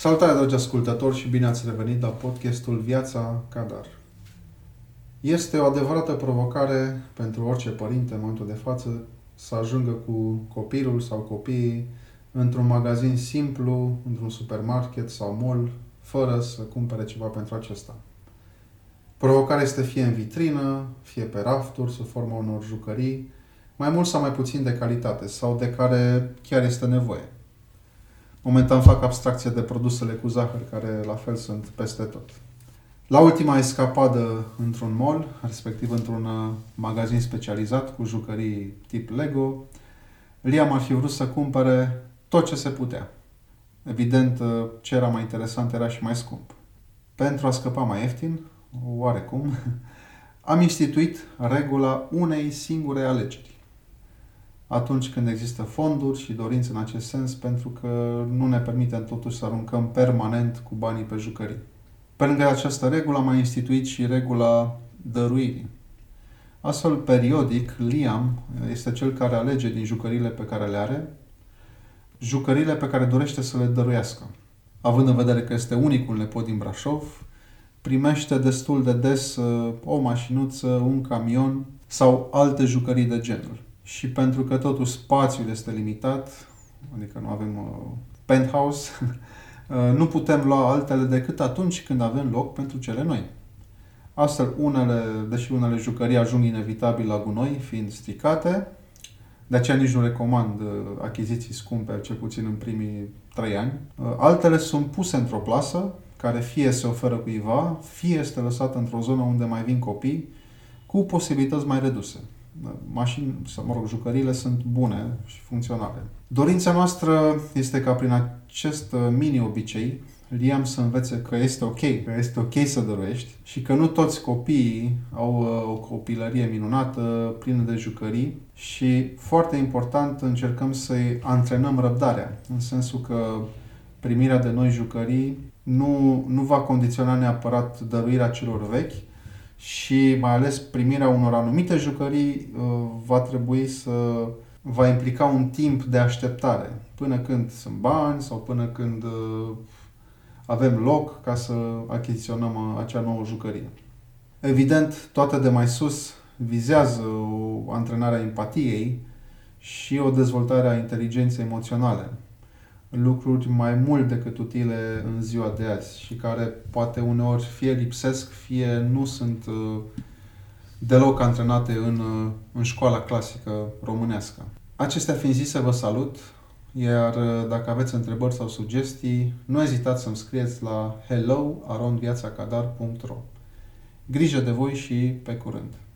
Salutare, dragi ascultători, și bine ați revenit la podcastul Viața Cadar. Este o adevărată provocare pentru orice părinte în momentul de față să ajungă cu copilul sau copiii într-un magazin simplu, într-un supermarket sau mall, fără să cumpere ceva pentru acesta. Provocarea este fie în vitrină, fie pe rafturi, sub forma unor jucării, mai mult sau mai puțin de calitate sau de care chiar este nevoie. Momentan fac abstracție de produsele cu zahăr, care la fel sunt peste tot. La ultima escapadă într-un mall, respectiv într-un uh, magazin specializat cu jucării tip Lego, Liam ar fi vrut să cumpere tot ce se putea. Evident, uh, ce era mai interesant era și mai scump. Pentru a scăpa mai ieftin, oarecum, am instituit regula unei singure alegeri atunci când există fonduri și dorințe în acest sens, pentru că nu ne permitem totuși să aruncăm permanent cu banii pe jucării. Pe lângă această regulă am mai instituit și regula dăruirii. Astfel, periodic, Liam este cel care alege din jucările pe care le are, jucările pe care dorește să le dăruiască. Având în vedere că este unicul nepot din Brașov, primește destul de des uh, o mașinuță, un camion sau alte jucării de genul și pentru că totuși spațiul este limitat, adică nu avem uh, penthouse, uh, nu putem lua altele decât atunci când avem loc pentru cele noi. Astfel, unele, deși unele jucării ajung inevitabil la gunoi, fiind stricate, de aceea nici nu recomand uh, achiziții scumpe, cel puțin în primii trei ani. Uh, altele sunt puse într-o plasă, care fie se oferă cuiva, fie este lăsată într-o zonă unde mai vin copii, cu posibilități mai reduse mașini, sau mă rog, jucăriile sunt bune și funcționale. Dorința noastră este ca prin acest uh, mini-obicei Liam să învețe că este ok, că este ok să dăruiești și că nu toți copiii au uh, o copilărie minunată, plină de jucării și, foarte important, încercăm să-i antrenăm răbdarea, în sensul că primirea de noi jucării nu, nu va condiționa neapărat dăruirea celor vechi, și mai ales primirea unor anumite jucării uh, va trebui să va implica un timp de așteptare până când sunt bani sau până când uh, avem loc ca să achiziționăm uh, acea nouă jucărie. Evident, toate de mai sus vizează o antrenare a empatiei și o dezvoltare a inteligenței emoționale lucruri mai mult decât utile în ziua de azi și care poate uneori fie lipsesc, fie nu sunt uh, deloc antrenate în, uh, în școala clasică românească. Acestea fiind zise, vă salut, iar uh, dacă aveți întrebări sau sugestii, nu ezitați să-mi scrieți la hello.viațacadar.ro Grijă de voi și pe curând!